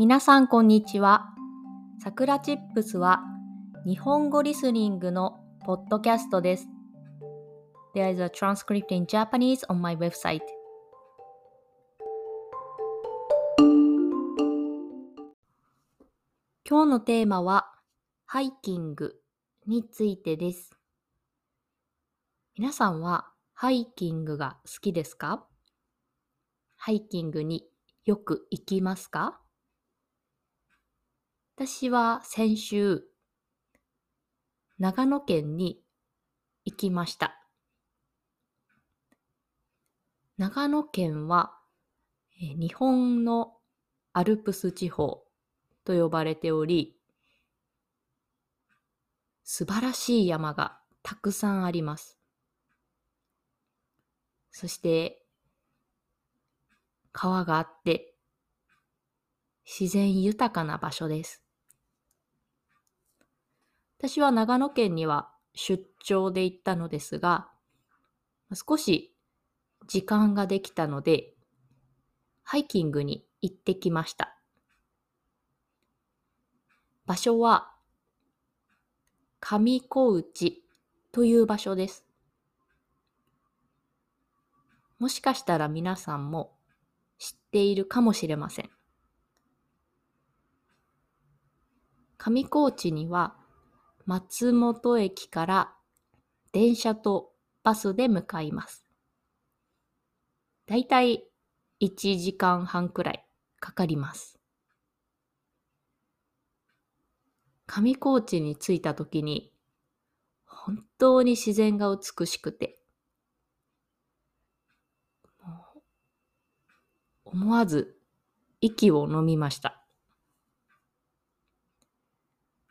皆さんこんにちは。さくらチップスは日本語リスニングのポッドキャストです。There is a transcript in Japanese on my website. 今日のテーマはハイキングについてです。皆さんはハイキングが好きですか？ハイキングによく行きますか？私は先週、長野県に行きました。長野県は、日本のアルプス地方と呼ばれており、素晴らしい山がたくさんあります。そして、川があって、自然豊かな場所です。私は長野県には出張で行ったのですが、少し時間ができたので、ハイキングに行ってきました。場所は上小内という場所です。もしかしたら皆さんも知っているかもしれません。上高地には松本駅から電車とバスで向かいます。だいたい1時間半くらいかかります。上高地に着いた時に本当に自然が美しくて思わず息を飲みました。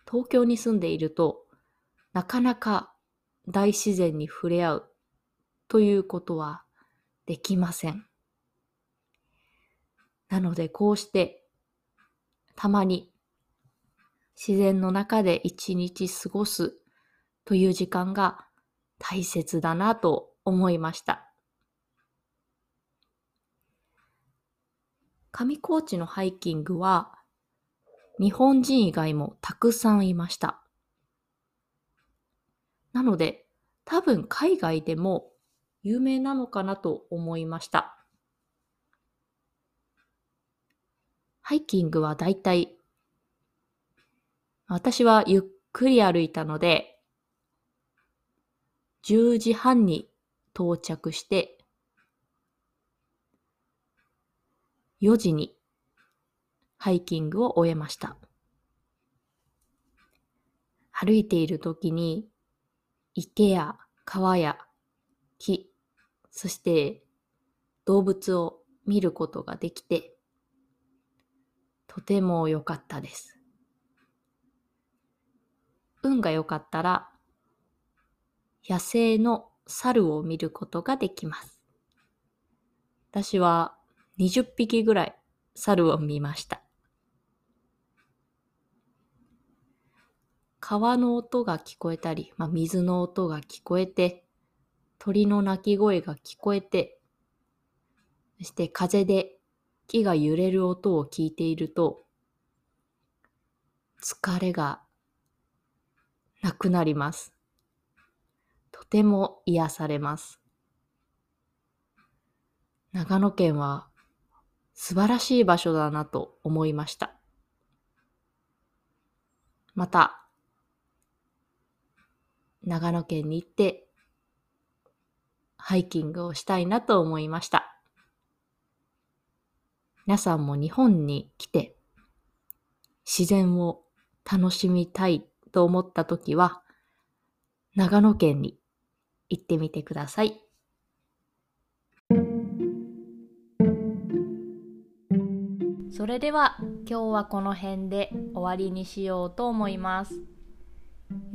東京に住んでいると、なかなか大自然に触れ合うということはできません。なのでこうしてたまに自然の中で一日過ごすという時間が大切だなと思いました。上高地のハイキングは日本人以外もたくさんいました。なので、多分海外でも有名なのかなと思いました。ハイキングはだいたい、私はゆっくり歩いたので、10時半に到着して、4時にハイキングを終えました。歩いている時に池や川や木、そして動物を見ることができて、とても良かったです。運が良かったら、野生の猿を見ることができます。私は20匹ぐらい猿を見ました。川の音が聞こえたり、まあ、水の音が聞こえて、鳥の鳴き声が聞こえて、そして風で木が揺れる音を聞いていると、疲れがなくなります。とても癒されます。長野県は素晴らしい場所だなと思いました。また、長野県に行ってハイキングをしたいなと思いました。皆さんも日本に来て自然を楽しみたいと思った時は長野県に行ってみてください。それでは今日はこの辺で終わりにしようと思います。